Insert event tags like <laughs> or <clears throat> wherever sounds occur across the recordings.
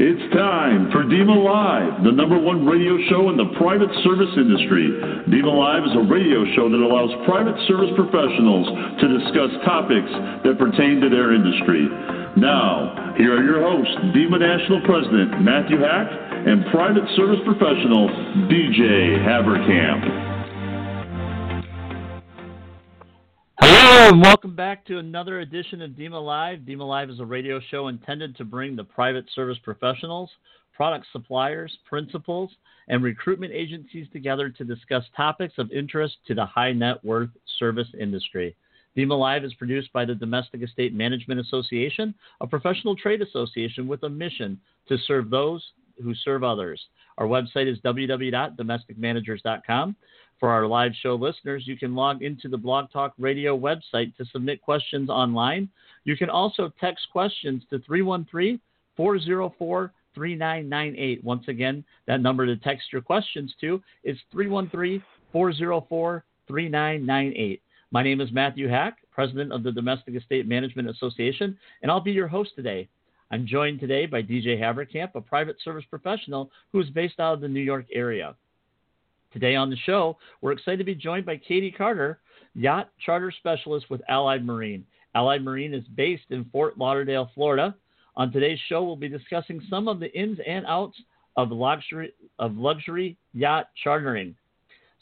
It's time for DEMA Live, the number one radio show in the private service industry. DEMA Live is a radio show that allows private service professionals to discuss topics that pertain to their industry. Now, here are your hosts, DEMA National President Matthew Hack and private service professional DJ Haverkamp. And welcome back to another edition of DEMA Live. DEMA Live is a radio show intended to bring the private service professionals, product suppliers, principals, and recruitment agencies together to discuss topics of interest to the high net worth service industry. DEMA Live is produced by the Domestic Estate Management Association, a professional trade association with a mission to serve those who serve others. Our website is www.domesticmanagers.com. For our live show listeners, you can log into the Blog Talk Radio website to submit questions online. You can also text questions to 313 404 3998. Once again, that number to text your questions to is 313 404 3998. My name is Matthew Hack, President of the Domestic Estate Management Association, and I'll be your host today. I'm joined today by DJ Haverkamp, a private service professional who is based out of the New York area. Today on the show, we're excited to be joined by Katy Carter, yacht charter specialist with Allied Marine. Allied Marine is based in Fort Lauderdale, Florida. On today's show, we'll be discussing some of the ins and outs of luxury of luxury yacht chartering.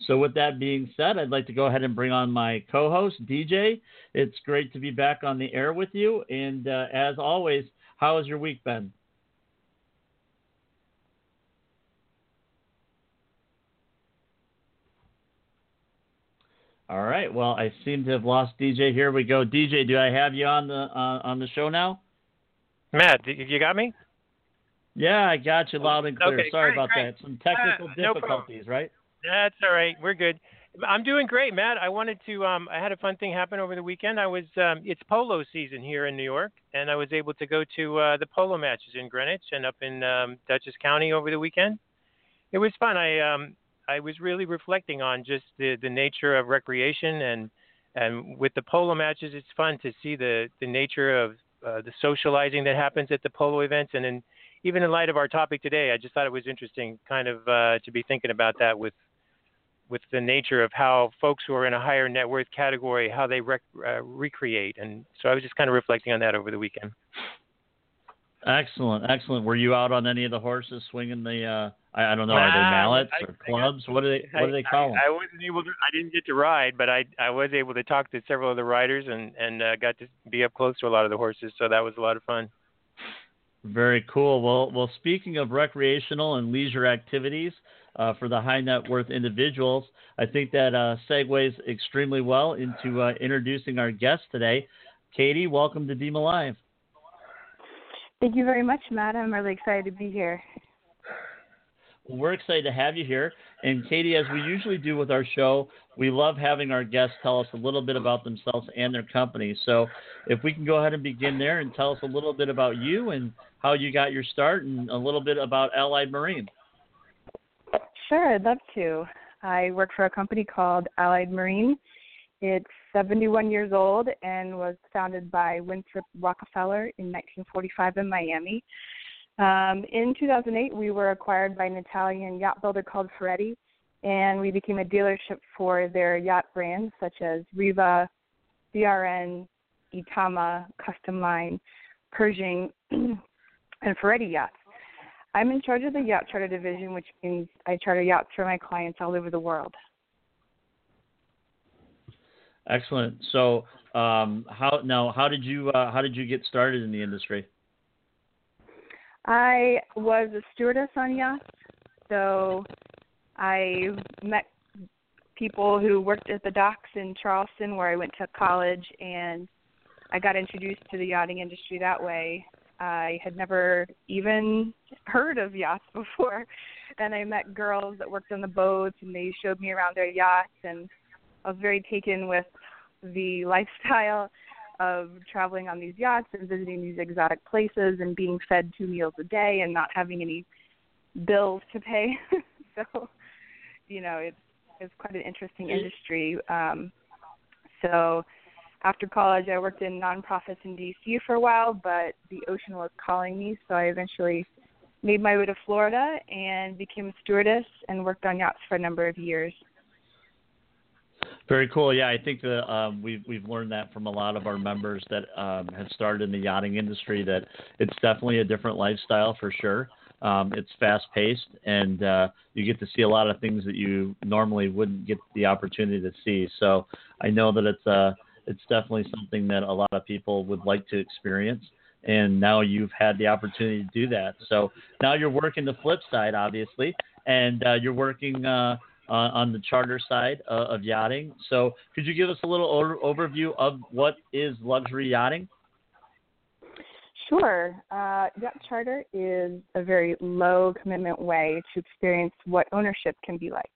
So, with that being said, I'd like to go ahead and bring on my co-host DJ. It's great to be back on the air with you, and uh, as always, how has your week been? All right. Well, I seem to have lost DJ. Here we go. DJ, do I have you on the uh, on the show now? Matt, you got me? Yeah, I got you loud and clear. Okay, Sorry great, about great. that. Some technical Uh, no difficulties, right? That's all right. We're good. I'm doing great, Matt. I wanted to. Um, I had a fun thing happen over the weekend. I was. Um, it's polo season here in New York, and I was able to go to uh, the polo matches in Greenwich and up in um, Dutchess County over the weekend. It was fun. I um, I was really reflecting on just the the nature of recreation and and with the polo matches, it's fun to see the the nature of uh, the socializing that happens at the polo events, and in, even in light of our topic today, I just thought it was interesting, kind of uh, to be thinking about that with with the nature of how folks who are in a higher net worth category how they rec- uh, recreate, and so I was just kind of reflecting on that over the weekend. Excellent, excellent. Were you out on any of the horses swinging the? Uh, I, I don't know. Are they mallets I- or clubs? what do they? What do they I, call them? I, I wasn't able to. I didn't get to ride, but I I was able to talk to several of the riders and and uh, got to be up close to a lot of the horses, so that was a lot of fun. Very cool. Well, well. Speaking of recreational and leisure activities uh, for the high net worth individuals, I think that uh, segues extremely well into uh, introducing our guest today. Katy, welcome to DEMA Live. Thank you very much, Matt. I'm really excited to be here. Well, we're excited to have you here. And Katy, as we usually do with our show, we love having our guests tell us a little bit about themselves and their company. So if we can go ahead and begin there and tell us a little bit about you and how you got your start and a little bit about Allied Marine. Sure, I'd love to. I work for a company called Allied Marine. It's 71 years old and was founded by Winthrop Rockefeller in 1945 in Miami. Um, in 2008, we were acquired by an Italian yacht builder called Ferretti, and we became a dealership for their yacht brands such as Riva, CRN, Itama, Custom Line, Pershing, <clears throat> and Ferretti yachts. I'm in charge of the yacht charter division, which means I charter yachts for my clients all over the world. Excellent. So, um, how now? How did you uh, how did you get started in the industry? I was a stewardess on yachts, so I met people who worked at the docks in Charleston, where I went to college, and I got introduced to the yachting industry that way. I had never even heard of yachts <laughs> before, and I met girls that worked on the boats, and they showed me around their yachts, and I was very taken with the <laughs> lifestyle of traveling on these yachts and visiting these exotic places and being fed two meals a day and not having any bills to pay. <laughs> so, you know, it's it's quite an interesting industry. Um, so, after college, I worked in nonprofits in DC for a while, but the ocean was calling me, so I eventually made my way to Florida and became a stewardess and worked on yachts for a number of years. Very cool. Yeah, I think that um, we've we've learned that from a lot of our members that um, have started in the yachting industry that it's definitely a different lifestyle for sure. Um, it's fast paced, and uh, you get to see a lot of things that you normally wouldn't get the opportunity to see. So I know that it's uh, it's definitely something that a lot of people would like to experience. And now you've had the opportunity to do that. So now you're working the flip side, obviously, and uh, you're working uh, on the charter side uh, of yachting. So, could you give us a little overview of what is luxury yachting? Sure. Uh, yacht charter is a very low commitment way to experience what ownership can be like.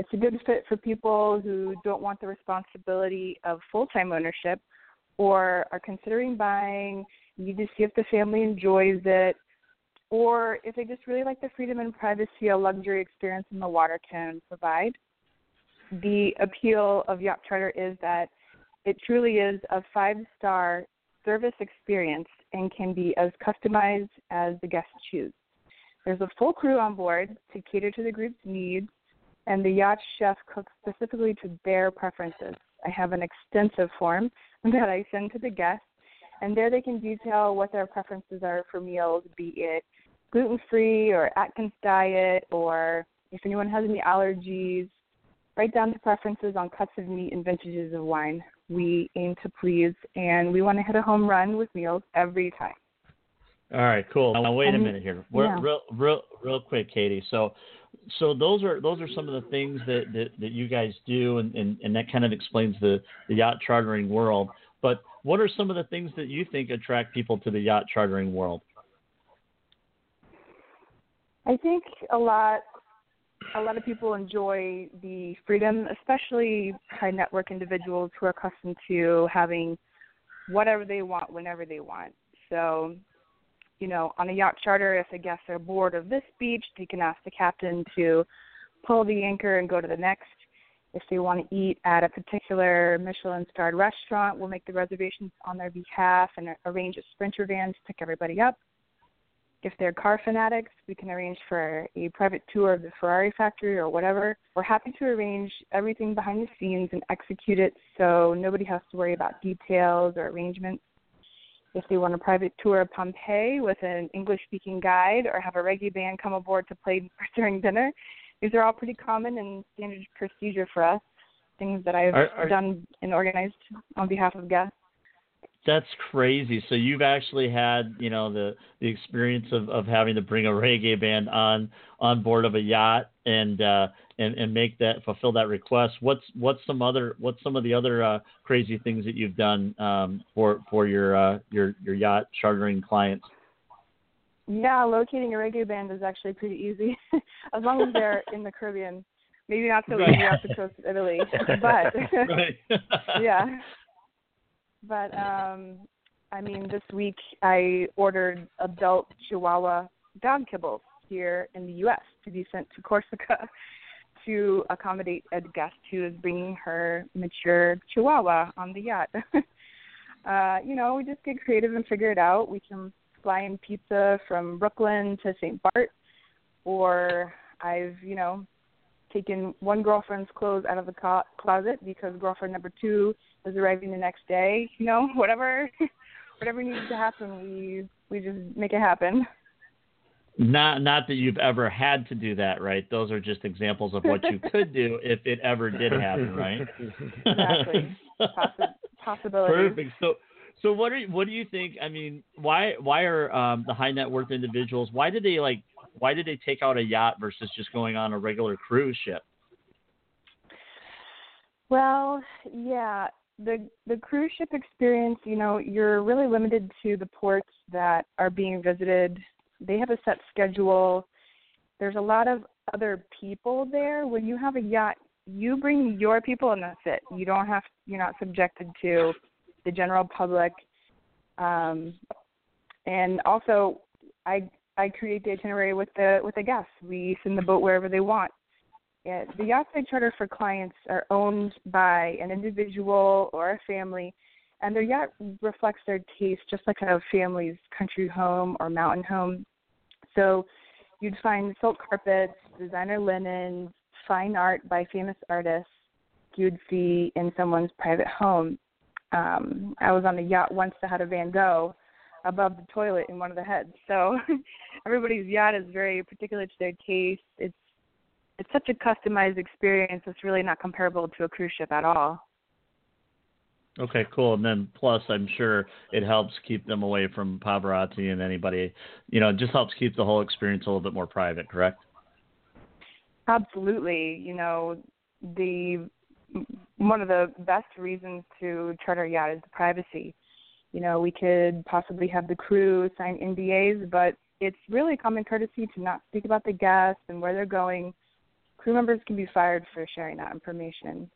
It's a good fit for people who don't want the responsibility of full time ownership or are considering buying, need to see if the family enjoys it, or if they just really like the freedom and privacy a luxury experience in the water can provide. The appeal of Yacht Charter is that it truly is a five star service experience and can be as customized as the guests choose. There's a full crew on board to cater to the group's needs, and the yacht chef cooks specifically to their preferences. I have an extensive form <laughs> that I send to the guests, and there they can detail what their preferences are for meals, be it gluten free or Atkins diet, or if anyone has any allergies, write down the preferences on cuts of meat and vintages of wine. We aim to please, and we want to hit a home run with meals every time. All right, cool. Now wait a minute here, yeah. real, real, real quick, Katy. So, so those are those are some of the things that that, that you guys do, and, and, and that kind of explains the the yacht chartering world. But what are some of the things that you think attract people to the yacht chartering world? I think a lot a lot of people enjoy the freedom, especially high network individuals who are accustomed to having whatever they want whenever they want. So, you know, on a yacht charter, if the guests are bored of this beach, they can ask the captain to pull the anchor and go to the next. If they want to eat at a particular Michelin starred restaurant, we'll make the reservations on their behalf and arrange a sprinter van to pick everybody up. If they're car fanatics, we can arrange for a private tour of the Ferrari factory or whatever. We're happy to arrange everything behind the scenes and execute it so nobody has to worry about details or arrangements. If they want a private tour of Pompeii with an English speaking guide or have a reggae band come aboard to play <laughs> during dinner, these are all pretty common and standard procedure for us, things that I've are, are, done and organized on behalf of guests that's crazy. So you've actually had, you know, the the experience of, of having to bring a reggae band on on board of a yacht and uh, and and make that fulfill that request. What's what's some other what's some of the other uh, crazy things that you've done um, for for your uh, your your yacht chartering clients? Yeah, locating a reggae band is actually pretty easy, <laughs> as long as they're <laughs> in the Caribbean. Maybe not so easy off the coast of Italy, <laughs> but yeah. But um, I mean, this week I ordered adult Chihuahua dog kibbles here in the U.S. to be sent to Corsica to accommodate a guest who is bringing her mature Chihuahua on the yacht. <laughs> uh, you know, we just get creative and figure it out. We can fly in pizza from Brooklyn to St. Bart, or I've, you know, taken one girlfriend's clothes out of the co- closet because girlfriend number two is arriving the next day. You know, <laughs> whatever <laughs> whatever needs to happen, we we just make it happen. Not not that you've ever had to do that, right? Those are just examples of what you <laughs> could do if it ever did happen, right? Exactly. Possi- possibility. Perfect. So so what are what do you think? I mean, why why are um, the high net worth individuals? Why did they like? Why did they take out a yacht versus just going on a regular cruise ship? Well, yeah, the the cruise ship experience, you know, you're really limited to the ports that are being visited. They have a set schedule. There's a lot of other people there. When you have a yacht, you bring your people and that's it. You don't have you're not subjected to the general public. Um, and also I I create the itinerary with the with the guests. We send the boat wherever they want. Yeah, the yachtside charter for clients are owned by an individual or a family, and their yacht reflects their taste, just like a family's country home or mountain home. So you'd find silk carpets, designer linen, fine art by famous artists you'd see in someone's private home. Um, I was on a yacht once that had a Van Gogh above the toilet in one of the heads. So <laughs> everybody's yacht is very particular to their taste. It's it's such a customized experience. It's really not comparable to a cruise ship at all. Okay, cool. And then plus, I'm sure it helps keep them away from paparazzi and anybody. You know, it just helps keep the whole experience a little bit more private. Correct? Absolutely. You know, the one of the best reasons to charter a yacht is the privacy. You know, we could possibly have the crew sign NDAs, but it's really common courtesy to not speak about the guests and where they're going. Crew members can be fired for sharing that information.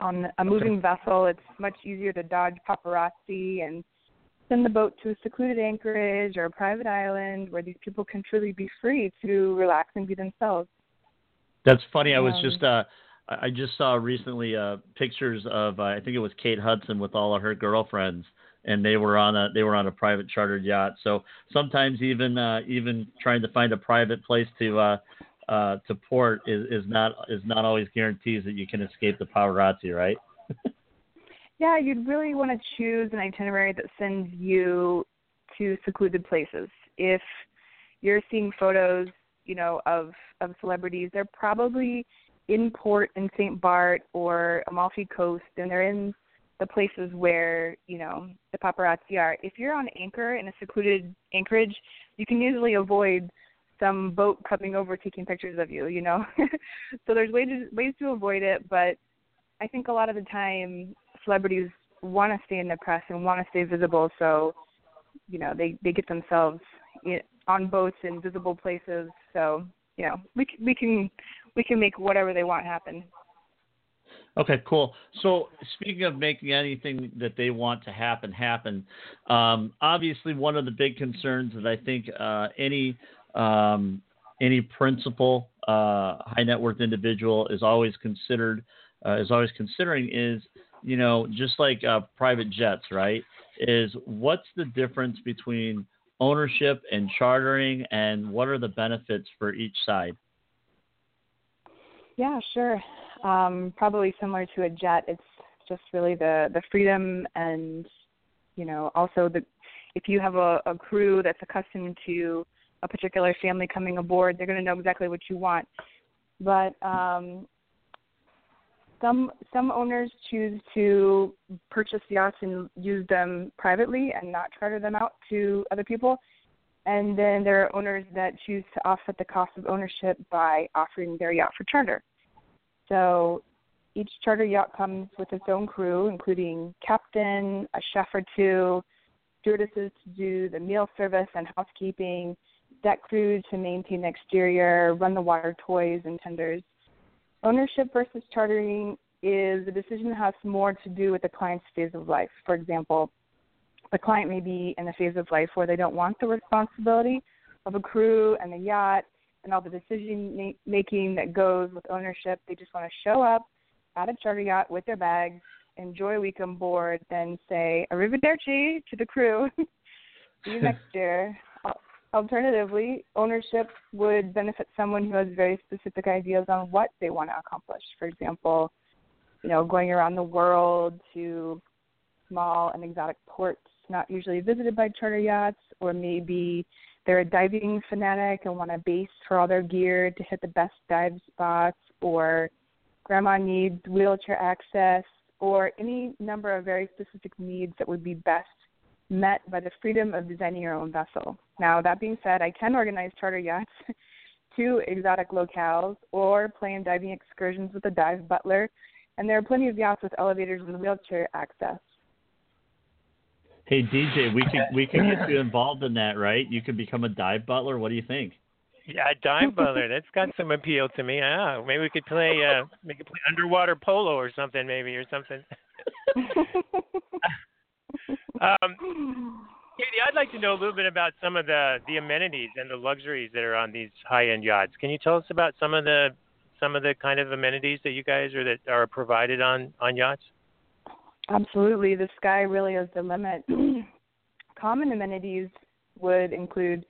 On a moving vessel, it's much easier to dodge paparazzi and send the boat to a secluded anchorage or a private island where these people can truly be free to relax and be themselves. That's funny. I was um, just uh, I just saw recently uh, pictures of uh, I think it was Kate Hudson with all of her girlfriends, and they were on a they were on a private chartered yacht. So sometimes even uh, even trying to find a private place to uh, to port is, is not is not always guarantees that you can escape the paparazzi, right? <laughs> yeah, you'd really want to choose an itinerary that sends you to secluded places. If you're seeing photos, you know, of of celebrities, they're probably in port in St. Bart or Amalfi Coast, and they're in the places where you know the paparazzi are. If you're on anchor in a secluded anchorage, you can usually avoid some boat coming over taking pictures of you. You know, <laughs> so there's ways ways to avoid it, but I think a lot of the time celebrities want to stay in the press and want to stay visible, so you know they they get themselves on boats in visible places. So you know we can, we can we can make whatever they want happen. Okay, cool. So speaking of making anything that they want to happen happen, um, obviously one of the big concerns that I think uh, any um, any principal uh, high net worth individual is always considered uh, is always considering is you know just like uh, private jets, right? Is what's the difference between ownership and chartering, and what are the benefits for each side? Yeah, sure. Um, probably similar to a jet. It's just really the the freedom and you know also the if you have a, a crew that's accustomed to a particular family coming aboard, they're going to know exactly what you want. But um, some some owners choose to purchase yachts and use them privately and not charter them out to other people. And then there are owners that choose to offset the cost of ownership by offering their yacht for charter. So each charter yacht comes with its own crew, including captain, a chef or two, stewardesses to do the meal service and housekeeping, deck crew to maintain the exterior, run the water toys and tenders. Ownership versus chartering is a decision that has more to do with the client's phase of life. For example, the client may be in a phase of life where they don't want the responsibility of a crew and the yacht and all the decision making that goes with ownership. They just want to show up at a charter yacht with their bags, enjoy a week on board, then say arrivederci to the crew. <laughs> See you next <laughs> year. Alternatively, ownership would benefit someone who has very specific ideas on what they want to accomplish. For example, you know, going around the world to small and exotic ports not usually visited by charter yachts, or maybe they're a diving fanatic and want a base for all their gear to hit the best dive spots, or grandma needs wheelchair access, or any number of very specific needs that would be best met by the freedom of designing your own vessel. Now, that being said, I can organize charter yachts <laughs> to exotic locales or plan diving excursions with a dive butler, and there are plenty of yachts with elevators and wheelchair access. Hey DJ, we can we can get <laughs> you involved in that, right? You can become a dive butler. What do you think? Yeah, dive butler. That's got some appeal to me. Yeah, maybe we could play uh we could play underwater polo or something, maybe or something. <laughs> um, Katy, I'd like to know a little bit about some of the the amenities and the luxuries that are on these high end yachts. Can you tell us about some of the some of the kind of amenities that you guys are that are provided on on yachts? Absolutely. The sky really is the limit. <clears throat> Common amenities would include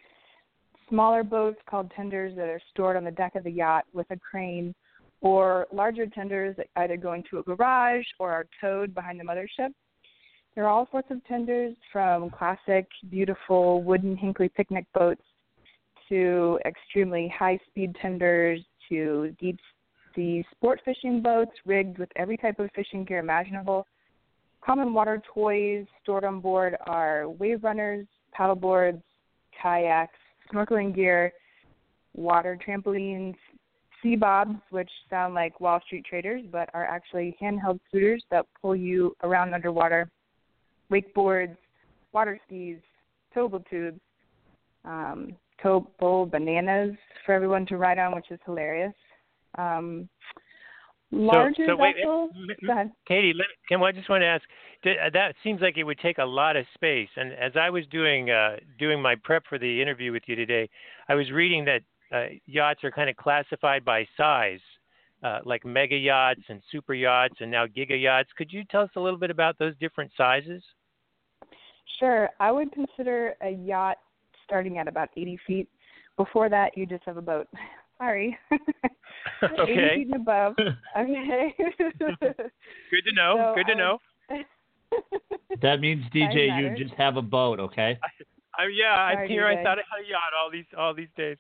smaller boats called tenders that are stored on the deck of the yacht with a crane, or larger tenders that either go into a garage or are towed behind the mothership. There are all sorts of tenders from classic, beautiful wooden Hinckley picnic boats to extremely high speed tenders to deep sea sport fishing boats rigged with every type of fishing gear imaginable. Common water toys stored on board are wave runners, paddleboards, kayaks, snorkeling gear, water trampolines, sea bobs, which sound like Wall Street traders but are actually handheld scooters that pull you around underwater, wakeboards, water skis, towable tubes, um, towable bananas for everyone to ride on, which is hilarious. Um, larger so, so wait, vessels. Ahead. Katy, let, can I just want to ask? uh, That seems like it would take a lot of space. And as I was doing uh, doing my prep for the interview with you today, I was reading that uh, yachts are kind of classified by size, uh, like mega yachts and super yachts, and now giga yachts. Could you tell us a little bit about those different sizes? Sure. I would consider a yacht starting at about 80 feet. Before that, you just have a boat. <laughs> Sorry. <laughs> okay. 80 feet and above. <laughs> Okay. Good to know. So Good to I know. That means DJ, you just have a boat, okay? I, yeah, I'm Sorry, here. I DJ. thought I had a yacht all these all these days.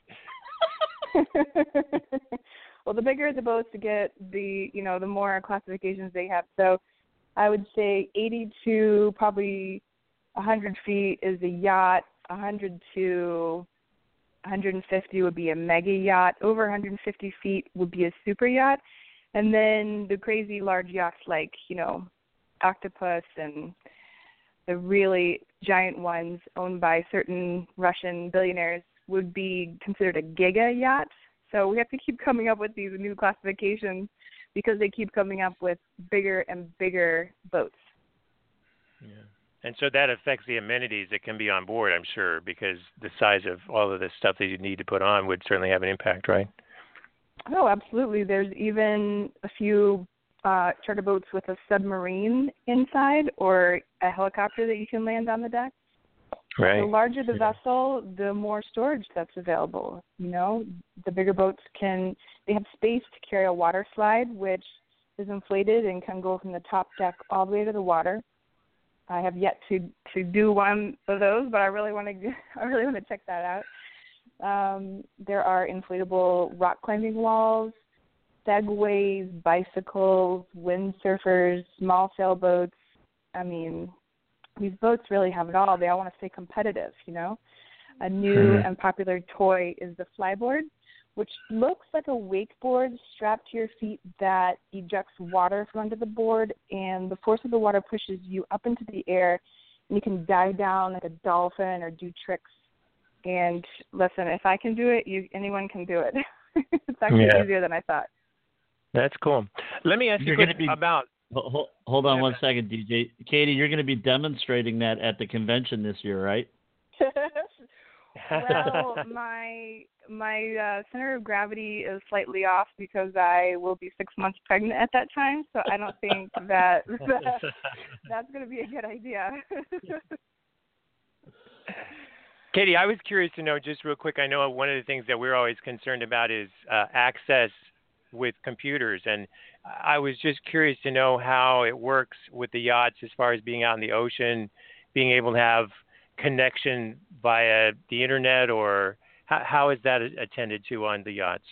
well, the bigger the boats to get, the you know the more classifications they have. So, I would say 80 to probably 100 feet is a yacht. 100 to 150 would be a mega yacht. Over 150 feet would be a super yacht, and then the crazy large yachts like you know Octopus and the really giant ones owned by certain Russian billionaires would be considered a giga yacht. So we have to keep coming up with these new classifications because they keep coming up with bigger and bigger boats. Yeah. And so that affects the amenities that can be on board, I'm sure, because the size of all of the stuff that you need to put on would certainly have an impact, right? Oh, absolutely. There's even a few uh, charter boats with a submarine inside or a helicopter that you can land on the deck. Right. The larger the vessel, the more storage that's available. You know, the bigger boats can they have space to carry a water slide, which is inflated and can go from the top deck all the way to the water. I have yet to to do one of those, but I really want to <laughs> I really want to check that out. Um, there are inflatable rock climbing walls, segways, bicycles, windsurfers, small sailboats. I mean, these boats really have it all. They all want to stay competitive, you know. A new Mhm. and popular toy is the flyboard, which looks like a wakeboard strapped to your feet that ejects water from under the board, and the force of the water pushes you up into the air, and you can dive down like a dolphin or do tricks. And listen, if I can do it, you anyone can do it. <laughs> it's actually Yeah. easier than I thought. That's cool. Let me ask you You're a question be- about. Ho- ho- Hold on Yeah, one man. second, DJ. Katy, you're going to be demonstrating that at the convention this year, right? <laughs> well, <laughs> my my uh, center of gravity is slightly off because I will be six months pregnant at that time. So I don't think that, <laughs> that that's going to be a good idea. <laughs> Katy, I was curious to know just real quick. I know one of the things that we're always concerned about is uh, access with computers, and I was just curious to know how it works with the yachts as far as being out in the ocean, being able to have connection via the internet, or how, how is that attended to on the yachts?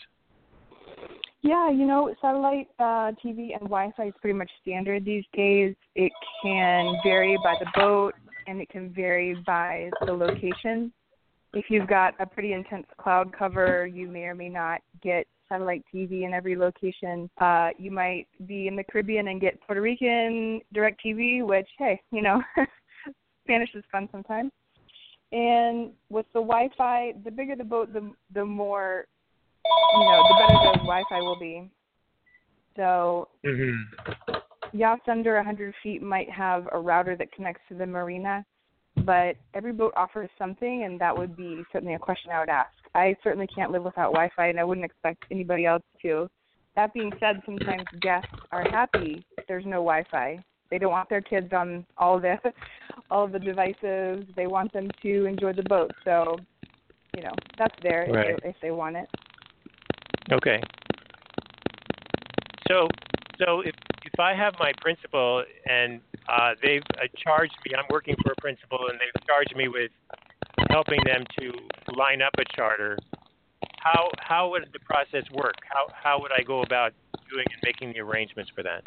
yeah, you know, satellite uh, TV and Wi-Fi is pretty much standard these days. It can vary by the boat, and it can vary by the location. If you've got a pretty intense cloud cover, you may or may not get satellite TV in every location. Uh, you might be in the Caribbean and get Puerto Rican DirecTV, which, hey, you know, <laughs> Spanish is fun sometimes. And with the Wi-Fi, the bigger the boat, the the more, you know, the better the Wi-Fi will be. So Mm-hmm. yachts under 100 feet might have a router that connects to the marina, but every boat offers something, and that would be certainly a question I would ask. I certainly can't live without Wi-Fi, and I wouldn't expect anybody else to. That being said, sometimes guests are happy there's no Wi-Fi. They don't want their kids on all the <laughs> all of the devices. They want them to enjoy the boat. So you know, that's there right. if, they, if they want it. Okay. So, so if if I have my principal and uh, they've uh, charged me, I'm working for a principal and they've charged me with helping them to line up a charter. How how would the process work? How how would I go about doing and making the arrangements for that?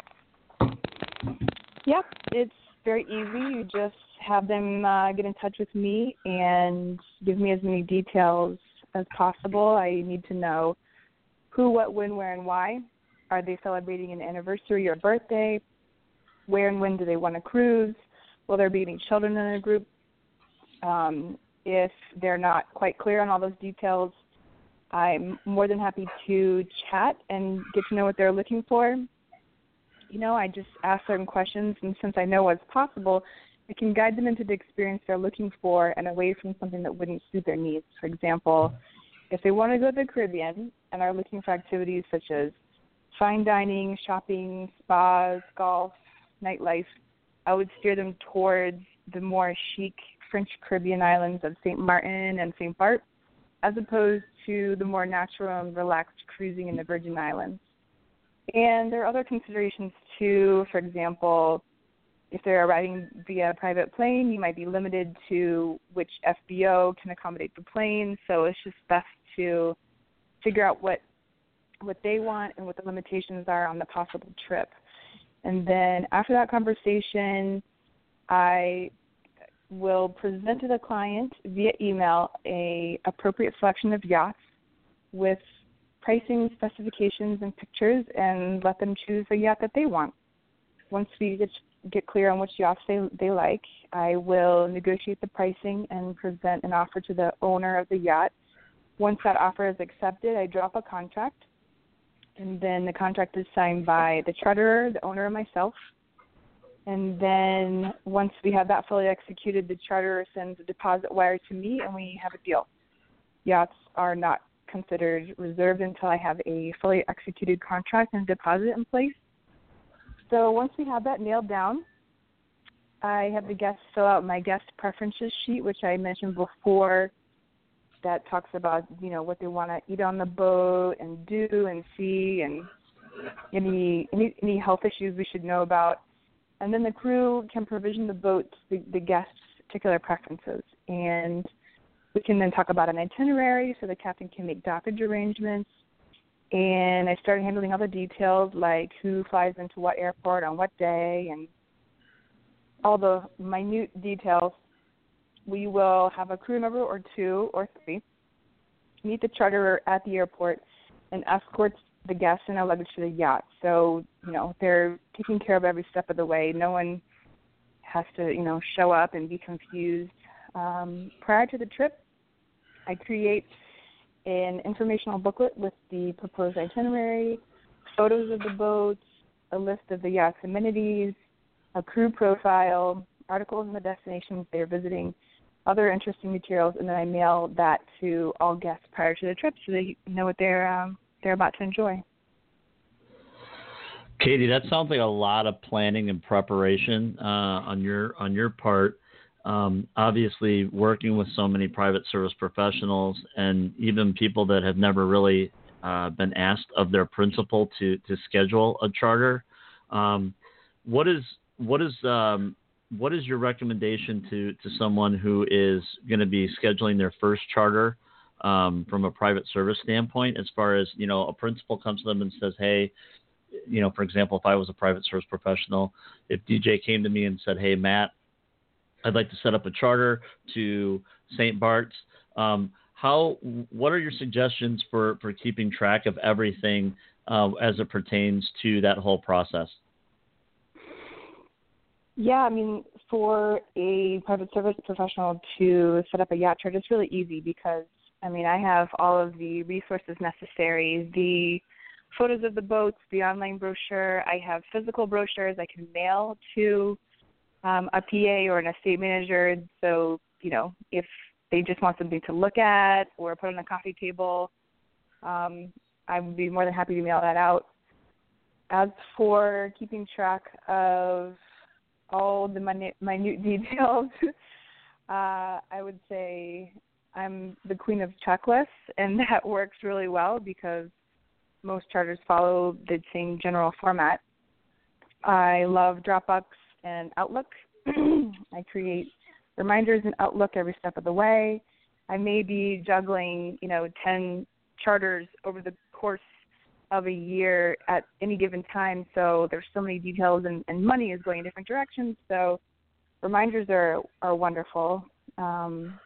Yep, it's very easy. You just have them uh, get in touch with me and give me as many details as possible. I need to know who, what, when, where, and why. Are they celebrating an anniversary or birthday? Where and when do they want to cruise? Will there be any children in the group? Um, if they're not quite clear on all those details, I'm more than happy to chat and get to know what they're looking for. You know, I just ask certain questions, and since I know what's possible, I can guide them into the experience they're looking for and away from something that wouldn't suit their needs. For example, if they want to go to the Caribbean and are looking for activities such as fine dining, shopping, spas, golf, nightlife, I would steer them towards the more chic French Caribbean islands of St. Martin and St. Bart, as opposed to the more natural and relaxed cruising in the Virgin Islands. And there are other considerations too. For example, if they're arriving via private plane, you might be limited to which FBO can accommodate the plane. So it's just best to figure out what what they want and what the limitations are on the possible trip. And then after that conversation, I will present to the client via email a appropriate selection of yachts with pricing specifications and pictures and let them choose the yacht that they want. Once we get get clear on which yachts they they like, I will negotiate the pricing and present an offer to the owner of the yacht. Once that offer is accepted, I drop a contract, and then the contract is signed by the charterer, the owner, and myself. And then once we have that fully executed, the charterer sends a deposit wire to me, and we have a deal. Yachts are not considered reserved until I have a fully executed contract and deposit in place. So once we have that nailed down, I have the guests fill out my guest preferences sheet, which I mentioned before. That talks about you know what they want to eat on the boat and do and see and any any any health issues we should know about. And then the crew can provision the boat to the, the guests' particular preferences. And we can then talk about an itinerary so the captain can make dockage arrangements. And I started handling other details like who flies into what airport on what day and all the minute details. We will have a crew member or two or three meet the charterer at the airport and escort the guests and our luggage to the yacht. So, you know, they're taking care of every step of the way. No one has to, you know, show up and be confused. Um, prior to the trip, I create an informational booklet with the proposed itinerary, photos of the boats, a list of the yacht's amenities, a crew profile, articles on the destinations they're visiting, other interesting materials, and then I mail that to all guests prior to the trip so they know what they're um, they're about to enjoy. Katy, that sounds like a lot of planning and preparation uh, on your on your part. Um, obviously, working with so many private service professionals and even people that have never really uh, been asked of their principal to to schedule a charter. Um, what is what is um, what is your recommendation to to someone who is going to be scheduling their first charter um, from a private service standpoint? As far as you know, a principal comes to them and says, "Hey, you know, for example, if I was a private service professional, if DJ came to me and said, "Hey, Matt, I'd like to set up a charter to St. Bart's," um, how? What are your suggestions for for keeping track of everything uh, as it pertains to that whole process? Yeah, I mean, for a private service professional to set up a yacht charter, it's really easy because I mean, I have all of the resources necessary, the photos of the boats, the online brochure. I have physical brochures I can mail to um, a PA or an estate manager. So, you know, if they just want something to look at or put on a coffee table, um, I would be more than happy to mail that out. As for keeping track of all the minute, minute <laughs> details, uh, I would say I'm the queen of checklists, and that works really well because most charters follow the same general format. I love Dropbox and Outlook. <clears throat> I create reminders in Outlook every step of the way. I may be juggling, you know, 10 charters over the course of a year at any given time. So there's so many details, and, and money is going in different directions. So reminders are are wonderful. Um,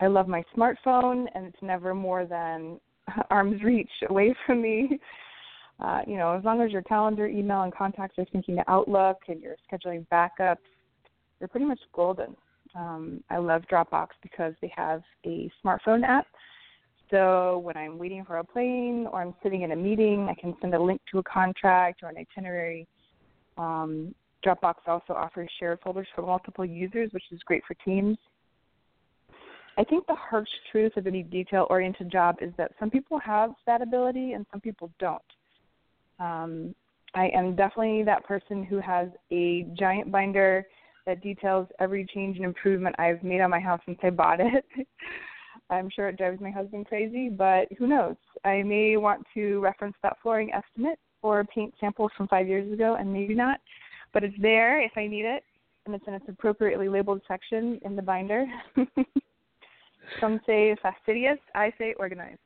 I love my smartphone, and it's never more than <laughs> arm's reach away from me. Uh, you know, as long as your calendar, email, and contacts are syncing to Outlook and you're scheduling backups, you're pretty much golden. Um, I love Dropbox because they have a smartphone app. So when I'm waiting for a plane or I'm sitting in a meeting, I can send a link to a contract or an itinerary. Um, Dropbox also offers shared folders for multiple users, which is great for teams. I think the harsh truth of any detail oriented job is that some people have that ability and some people don't. Um, I am definitely that person who has a giant binder that details every change and improvement I've made on my house since I bought it. <laughs> I'm sure it drives my husband crazy, but who knows? I may want to reference that flooring estimate or paint samples from five years ago, and maybe not. But it's there if I need it, and it's in its appropriately labeled section in the binder. <laughs> Some say fastidious. I say organized.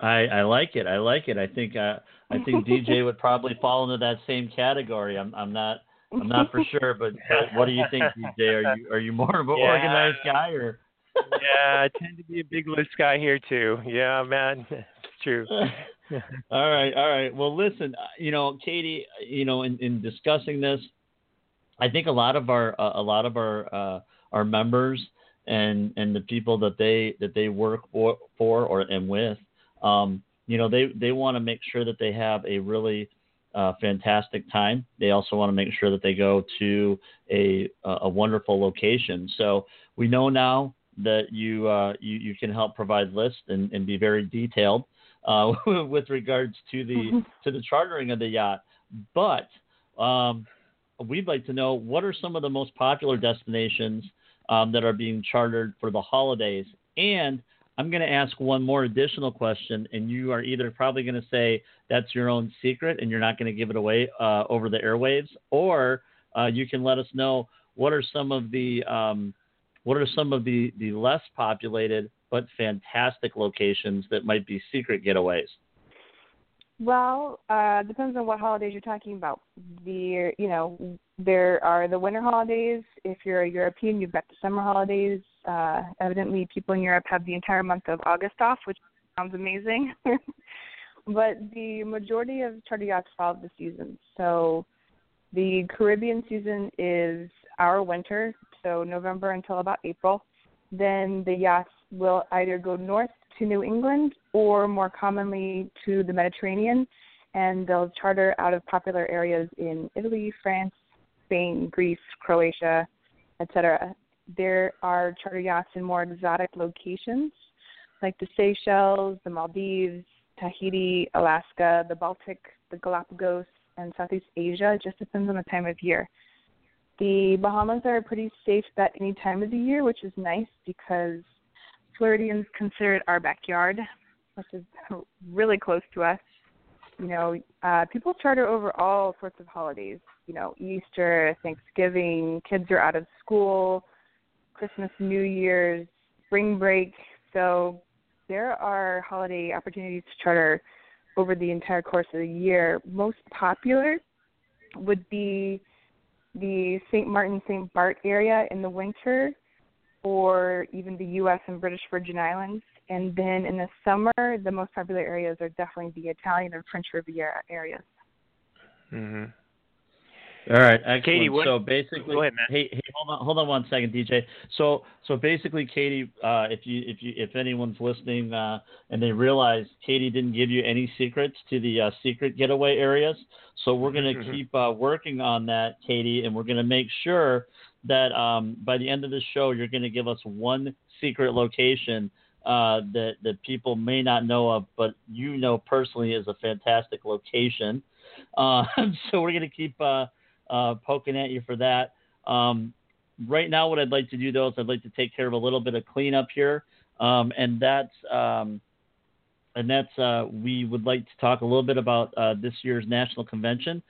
I, I like it. I like it. I think uh, I think DJ <laughs> would probably fall into that same category. I'm I'm not I'm not for sure, but, but what do you think, DJ? Are you are you more of an yeah. organized guy or? yeah, I tend to be a big list guy here too. Yeah, man, <laughs> it's true. <laughs> all right, all right. Well, listen, uh, you know, Katy, you know, in, in discussing this, I think a lot of our uh, a lot of our uh, our members and and the people that they that they work for, for or and with, um, you know, they they want to make sure that they have a really uh, fantastic time. They also want to make sure that they go to a a wonderful location. So we know now that you uh, you, you can help provide lists and, and be very detailed uh, <laughs> with regards to the mm-hmm. to the chartering of the yacht. But um, we'd like to know what are some of the most popular destinations um, that are being chartered for the holidays. And I'm going to ask one more additional question, and you are either probably going to say that's your own secret and you're not going to give it away uh, over the airwaves, or uh, you can let us know what are some of the um, what are some of the, the less populated but fantastic locations that might be secret getaways. Well, uh, depends on what holidays you're talking about. The you know there are the winter holidays. If you're a European, you've got the summer holidays. Uh, evidently, people in Europe have the entire month of August off, which sounds amazing. <laughs> but the majority of charter yachts follow the seasons. So the Caribbean season is our winter, so November until about April. Then the yachts will either go north to New England or more commonly to the Mediterranean, and they'll charter out of popular areas in Italy, France, Spain, Greece, Croatia, etc. There are charter yachts in more exotic locations like the Seychelles, the Maldives, Tahiti, Alaska, the Baltic, the Galapagos, and Southeast Asia. It just depends on the time of year. The Bahamas are a pretty safe bet any time of the year, which is nice because Floridians consider it our backyard, which is really close to us. You know, uh, people charter over all sorts of holidays. You know, Easter, Thanksgiving, kids are out of school, Christmas, New Year's, spring break. So there are holiday opportunities to charter over the entire course of the year. Most popular would be the St. Martin, St. Bart area in the winter or even the U.S. and British Virgin Islands. And then in the summer, the most popular areas are definitely the Italian and French Riviera areas. Mm-hmm. All right, excellent. Katy, what, so basically, go ahead, Hey, hey, hold on, hold on one second, DJ. So, so basically, Katy, uh, if you, if you, if anyone's listening uh, and they realize Katy didn't give you any secrets to the uh, secret getaway areas, so we're going to mm-hmm. keep uh, working on that, Katy, and we're going to make sure that um, by the end of the show, you're going to give us one secret location uh, that that people may not know of, but you know personally is a fantastic location. <laughs> Uh, so we're going to keep uh, uh, poking at you for that. Um, right now, what I'd like to do though is I'd like to take care of a little bit of cleanup here, um, and that's um, and that's uh, we would like to talk a little bit about uh, this year's national convention.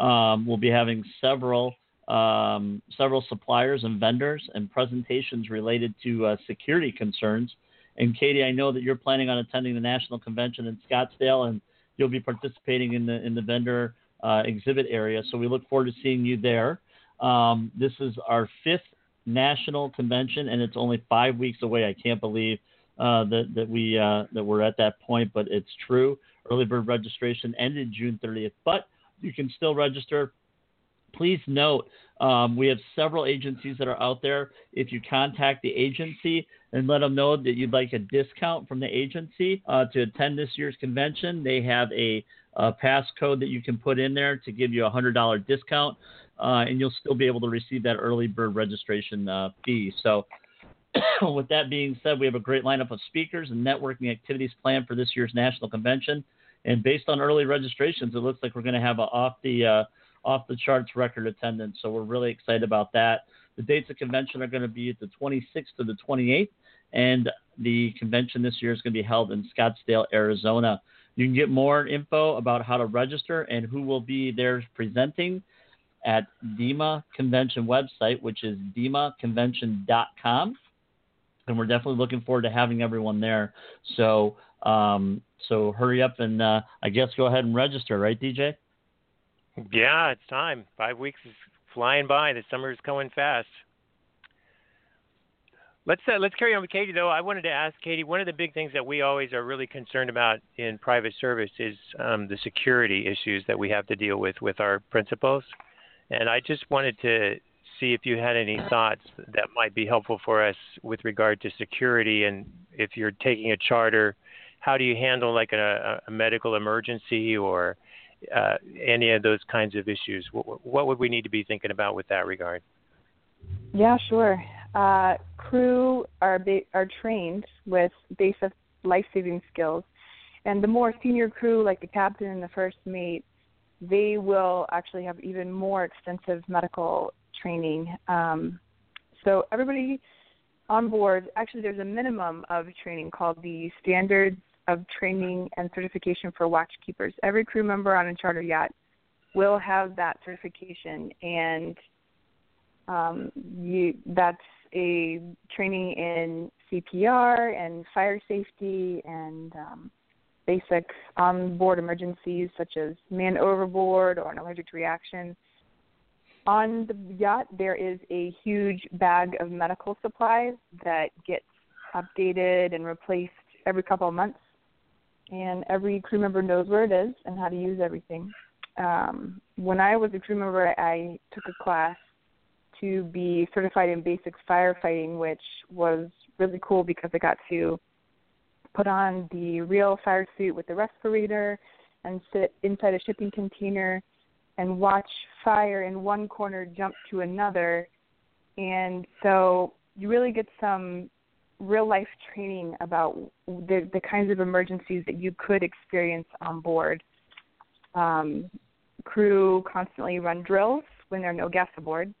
Um, we'll be having several um, several suppliers and vendors and presentations related to uh, security concerns. And Katy, I know that you're planning on attending the national convention in Scottsdale, and you'll be participating in the in the vendor uh, exhibit area. So we look forward to seeing you there. Um, this is our fifth national convention, and it's only five weeks away. I can't believe uh, that that we uh, that we're at that point, but it's true. Early bird registration ended June 30th, but you can still register. Please note um, we have several agencies that are out there. If you contact the agency and let them know that you'd like a discount from the agency uh, to attend this year's convention, they have a, a passcode that you can put in there to give you a hundred dollar discount, uh, and you'll still be able to receive that early bird registration uh, fee. So <coughs> with that being said, we have a great lineup of speakers and networking activities planned for this year's national convention. And based on early registrations, it looks like we're going to have a off the uh, off the charts record attendance. So we're really excited about that. The dates of convention are going to be the 26th to the 28th, and the convention this year is going to be held in Scottsdale, Arizona. You can get more info about how to register and who will be there presenting at DEMA Convention website, which is demaconvention.com and we're definitely looking forward to having everyone there. So, um, so hurry up and uh, I guess go ahead and register, right, DJ? Yeah, it's time. Five weeks is flying by. The summer is coming fast. Let's uh, let's carry on with Katy though. I wanted to ask Katy. One of the big things that we always are really concerned about in private service is um, the security issues that we have to deal with with our principals. And I just wanted to see if you had any thoughts that might be helpful for us with regard to security and if you're taking a charter, how do you handle like a, a medical emergency or uh, any of those kinds of issues? What, what, would we need to be thinking about with that regard? Yeah, sure. Uh, crew are ba- are trained with basic life saving skills, and the more senior crew, like the captain and the first mate, they will actually have even more extensive medical training. Um, so everybody on board, actually, there's a minimum of training called the Standards of Training and Certification for Watchkeepers. Every crew member on a charter yacht will have that certification, and um, you, that's a training in CPR and fire safety and um, basic on-board emergencies such as man overboard or an allergic reaction on the yacht, there is a huge bag of medical supplies that gets updated and replaced every couple of months. And every crew member knows where it is and how to use everything. Um, when I was a crew member, I took a class to be certified in basic firefighting, which was really cool because I got to put on the real fire suit with the respirator and sit inside a shipping container and watch fire in one corner jump to another. And so you really get some real life training about the, the kinds of emergencies that you could experience on board. Um, crew constantly run drills when there are no guests aboard.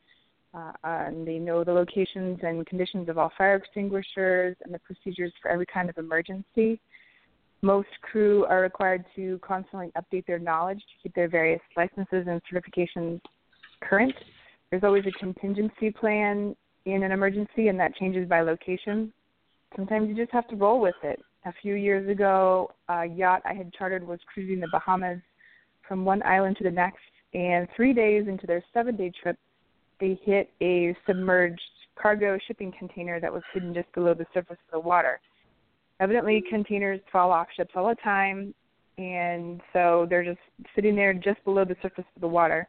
Uh, and they know the locations and conditions of all fire extinguishers and the procedures for every kind of emergency. Most crew are required to constantly update their knowledge to keep their various licenses and certifications current. There's always a contingency plan in an emergency, and that changes by location. Sometimes you just have to roll with it. A few years ago, a yacht I had chartered was cruising the Bahamas from one island to the next, and three days into their seven day trip, they hit a submerged cargo shipping container that was hidden just below the surface of the water evidently containers fall off ships all the time and so they're just sitting there just below the surface of the water.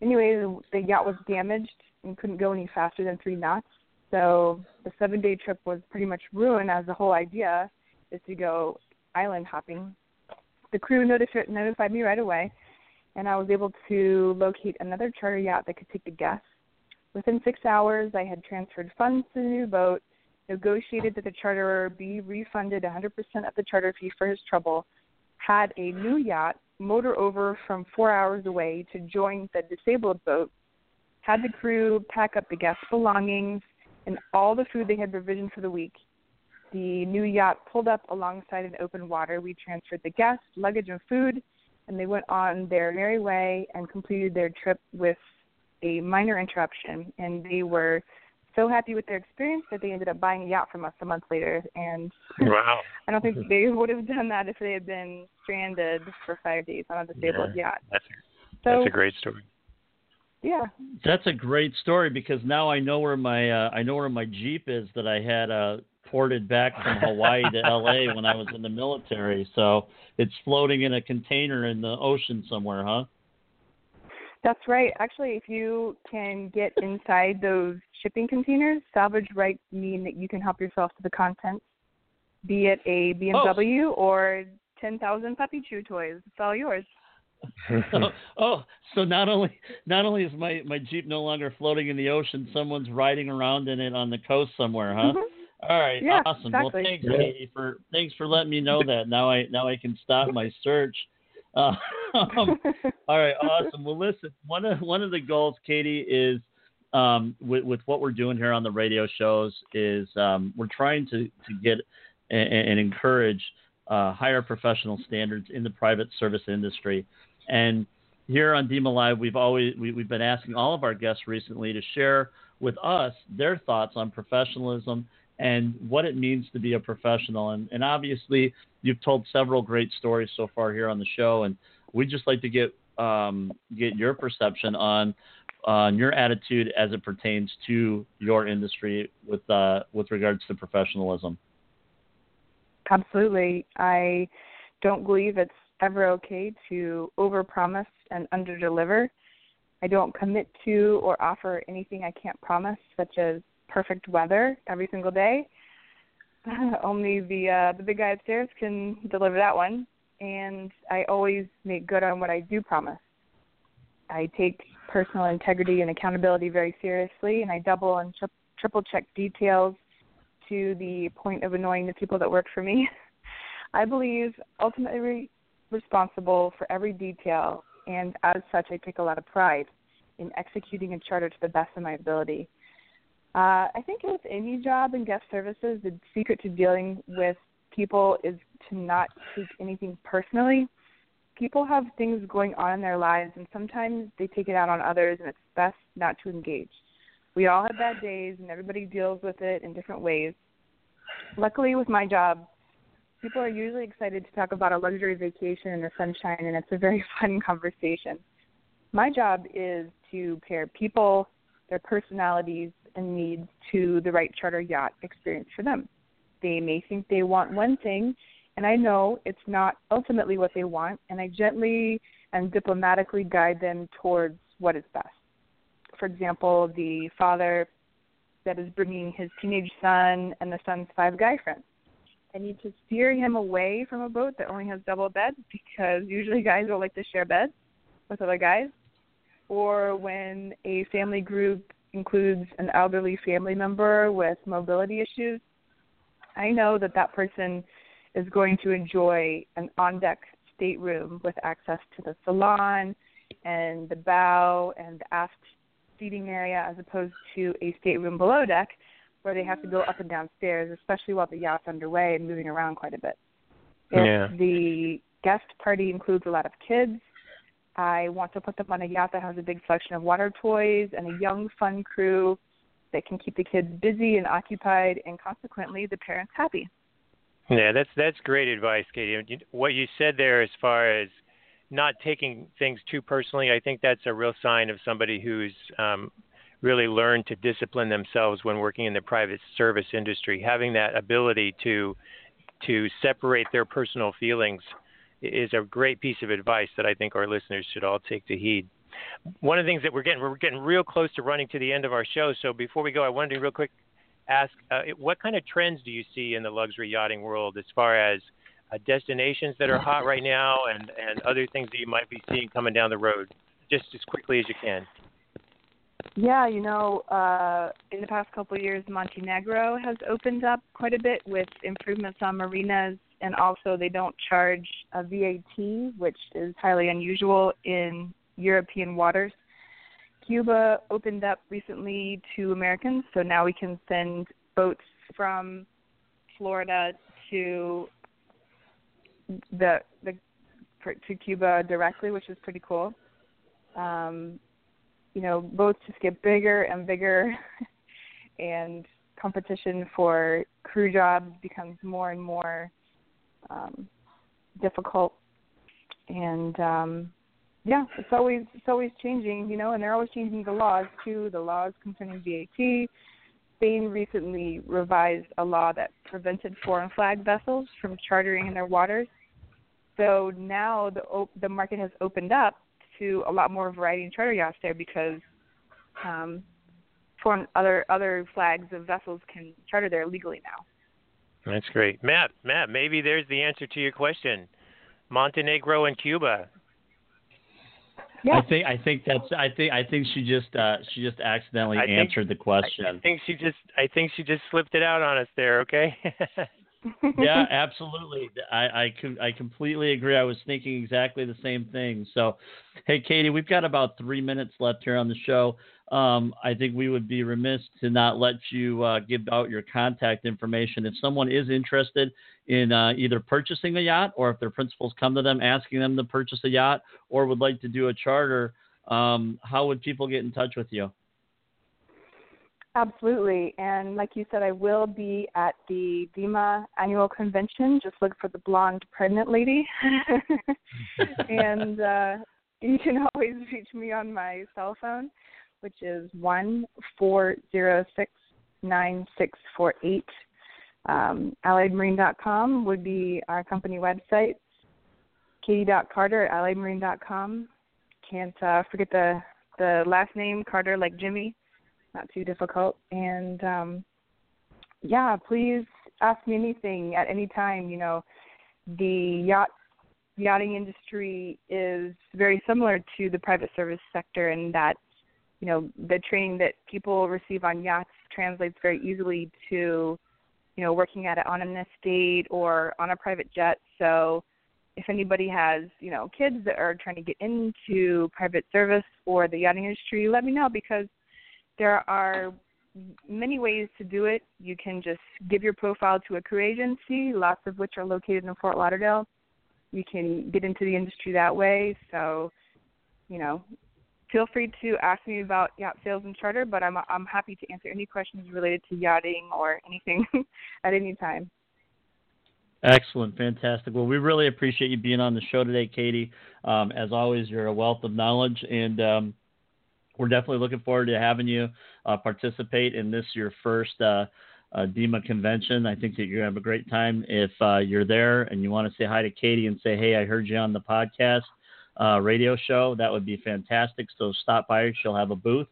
Anyway, the, yacht was damaged and couldn't go any faster than three knots. So the seven day trip was pretty much ruined as the whole idea is to go island hopping. The crew notified, notified me right away, and I was able to locate another charter yacht that could take the guests. Within six hours, I had transferred funds to the new boat negotiated that the charterer be refunded 100% of the charter fee for his trouble, had a new yacht motor over from four hours away to join the disabled boat, had the crew pack up the guests' belongings and all the food they had provisioned for the week. The new yacht pulled up alongside an open water. We transferred the guests, luggage, and food, and they went on their merry way and completed their trip with a minor interruption. And they were so happy with their experience that they ended up buying a yacht from us a month later. And wow, <laughs> I don't think they <laughs> would have done that if they had been stranded for five days on a disabled yeah, yacht. That's so, that's a great story. Yeah, that's a great story because now I know where my uh, I know where my Jeep is that I had uh, ported back from Hawaii to L.A. <laughs> when I was in the military. So it's floating in a container in the ocean somewhere, huh? That's right. Actually, if you can get inside those shipping containers, salvage rights mean that you can help yourself to the contents, be it a BMW oh. or 10,000 puppy chew toys. It's all yours. Oh, <laughs> <laughs> oh, so not only not only is my my Jeep no longer floating in the ocean, someone's riding around in it on the coast somewhere, huh? Mm-hmm. All right, yeah, awesome. Exactly. Well, thanks, Katy, for thanks for letting me know that. Now I now I can stop my search. <laughs> Uh, um, all right, awesome. Well, listen, one of one of the goals, Katy, is um, with, with what we're doing here on the radio shows is um, we're trying to to get and, and encourage uh, higher professional standards in the private service industry. And here on DEMA Live, we've always we, we've been asking all of our guests recently to share with us their thoughts on professionalism and what it means to be a professional. And, and obviously, you've told several great stories so far here on the show, and we'd just like to get um, get your perception on on your attitude as it pertains to your industry with uh, with regards to professionalism. Absolutely, I don't believe it's ever okay to overpromise and underdeliver. I don't commit to or offer anything I can't promise, such as perfect weather every single day. <laughs> Only the uh, the big guy upstairs can deliver that one, and I always make good on what I do promise. I take personal integrity and accountability very seriously, and I double and tri- triple check details to the point of annoying the people that work for me. <laughs> I believe ultimately responsible for every detail, and as such, I take a lot of pride in executing a charter to the best of my ability. Uh, I think with any job in guest services, the secret to dealing with people is to not take anything personally. People have things going on in their lives, and sometimes they take it out on others, and it's best not to engage. We all have bad days, and everybody deals with it in different ways. Luckily, with my job, people are usually excited to talk about a luxury vacation in the sunshine, and it's a very <laughs> fun conversation. My job is to pair people, their personalities, and needs to the right charter yacht experience for them. They may think they want one thing, and I know it's not ultimately what they want, and I gently and diplomatically guide them towards what is best. For example, the father that is bringing his teenage son and the son's five guy friends I need to steer him away from a boat that only has double beds because usually guys don't like to share beds with other guys. Or when a family group includes an elderly family member with mobility issues, I know that that person is going to enjoy an on deck stateroom with access to the salon and the bow and the aft seating area as opposed to a stateroom below deck where they have to go up and down stairs, especially while the yacht's underway and moving around quite a bit. If yeah. the guest party includes a lot of kids, I want to put them on a yacht that has a big selection of water toys and a young, fun crew that can keep the kids busy and occupied, and consequently the parents happy. Yeah, that's that's great advice, Katy. What you said there, as far as not taking things too personally, I think that's a real sign of somebody who's um, really learn to discipline themselves when working in the private service industry. Having that ability to to separate their personal feelings is a great piece of advice that I think our listeners should all take to heed. One of the things that we're getting we're getting real close to running to the end of our show. So before we go, I wanted to real quick ask uh, what kind of trends do you see in the luxury yachting world as far as uh, destinations that are hot right now and and other things that you might be seeing coming down the road, just as quickly as you can. Yeah, you know, uh, in the past couple of years, Montenegro has opened up quite a bit with improvements on marinas, and also they don't charge a VAT, which is highly unusual in European waters. Cuba opened up recently to Americans, so now we can send boats from Florida to the the to Cuba directly, which is pretty cool. Um, you know, boats just get bigger and bigger, <laughs> and competition for crew jobs becomes more and more um, difficult. And um, yeah, it's always it's always changing, you know, and they're always changing the laws too. The laws concerning VAT. Spain recently revised a law that prevented foreign flag vessels from chartering in their waters. So now the the market has opened up to a lot more variety in charter yachts there because um, foreign other other flags of vessels can charter there legally now. That's great, Matt. Matt, maybe there's the answer to your question. Montenegro and Cuba. Yeah. I think I think that's I think I think she just uh, she just accidentally I answered think, the question. I think she just I think she just slipped it out on us there. Okay. <laughs> yeah, <laughs> absolutely. I I, I completely agree. I was thinking exactly the same thing. So, hey, Katy, we've got about three minutes left here on the show. Um, I think we would be remiss to not let you uh, give out your contact information. If someone is interested in uh, either purchasing a yacht or if their principals come to them asking them to purchase a yacht or would like to do a charter, um, how would people get in touch with you? Absolutely. And like you said, I will be at the DEMA annual convention. Just look for the blonde pregnant lady. <laughs> and uh, you can always reach me on my cell phone, which is one four zero six nine six four eight. Um, AlliedMarine.com would be our company website. Katy.Carter at AlliedMarine.com. Can't uh, forget the the last name Carter, like Jimmy not too difficult. And um, yeah, please ask me anything at any time. You know, the yacht yachting industry is very similar to the private service sector in that you know the training that people receive on yachts translates very easily to you know working at on an estate or on a private jet so if anybody has you know kids that are trying to get into private service or the yachting industry let me know because there are many ways to do it. You can just give your profile to a career agency, lots of which are located in Fort Lauderdale. You can get into the industry that way. So, you know, feel free to ask me about yacht sales and charter, but I'm I'm happy to answer any questions related to yachting or anything <laughs> at any time. Excellent, fantastic. Well, we really appreciate you being on the show today, Katy. Um, as always, you're a wealth of knowledge, and um, we're definitely looking forward to having you uh, participate in this your first uh, uh, DEMA convention. I think that you're gonna have a great time if uh, you're there and you want to say hi to Katy and say, "Hey, I heard you on the podcast uh, radio show." That would be fantastic. So stop by. She'll have a booth.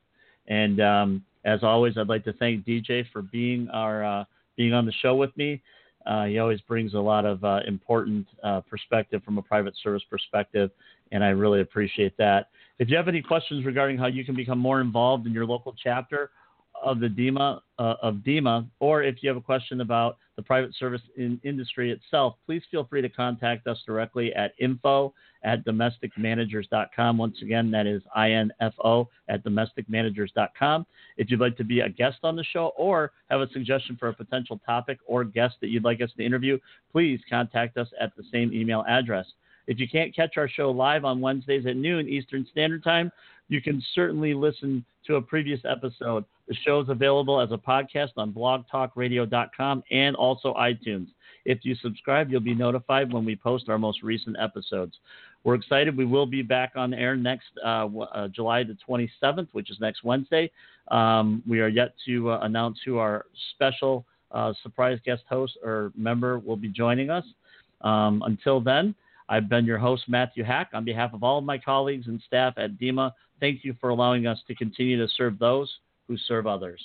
And um, as always, I'd like to thank DJ for being our uh, being on the show with me. he always brings a lot of important perspective from a private service perspective, and I really appreciate that. If you have any questions regarding how you can become more involved in your local chapter of the DEMA uh, of DEMA, or if you have a question about the private service in industry itself, please feel free to contact us directly at info at domesticmanagers.com. Once again, that is info at domesticmanagers.com. If you'd like to be a guest on the show or have a suggestion for a potential topic or guest that you'd like us to interview, please contact us at the same email address. If you can't catch our show live on Wednesdays at noon Eastern Standard Time, you can certainly listen to a previous episode. The show is available as a podcast on blogtalkradio.com and also iTunes. If you subscribe, you'll be notified when we post our most recent episodes. We're excited. We will be back on air next uh, uh, July the 27th, which is next Wednesday. Um, we are yet to uh, announce who our special uh, surprise guest host or member will be joining us. Um, until then, I've been your host, Matthew Hack. On behalf of all of my colleagues and staff at DEMA, thank you for allowing us to continue to serve those who serve others.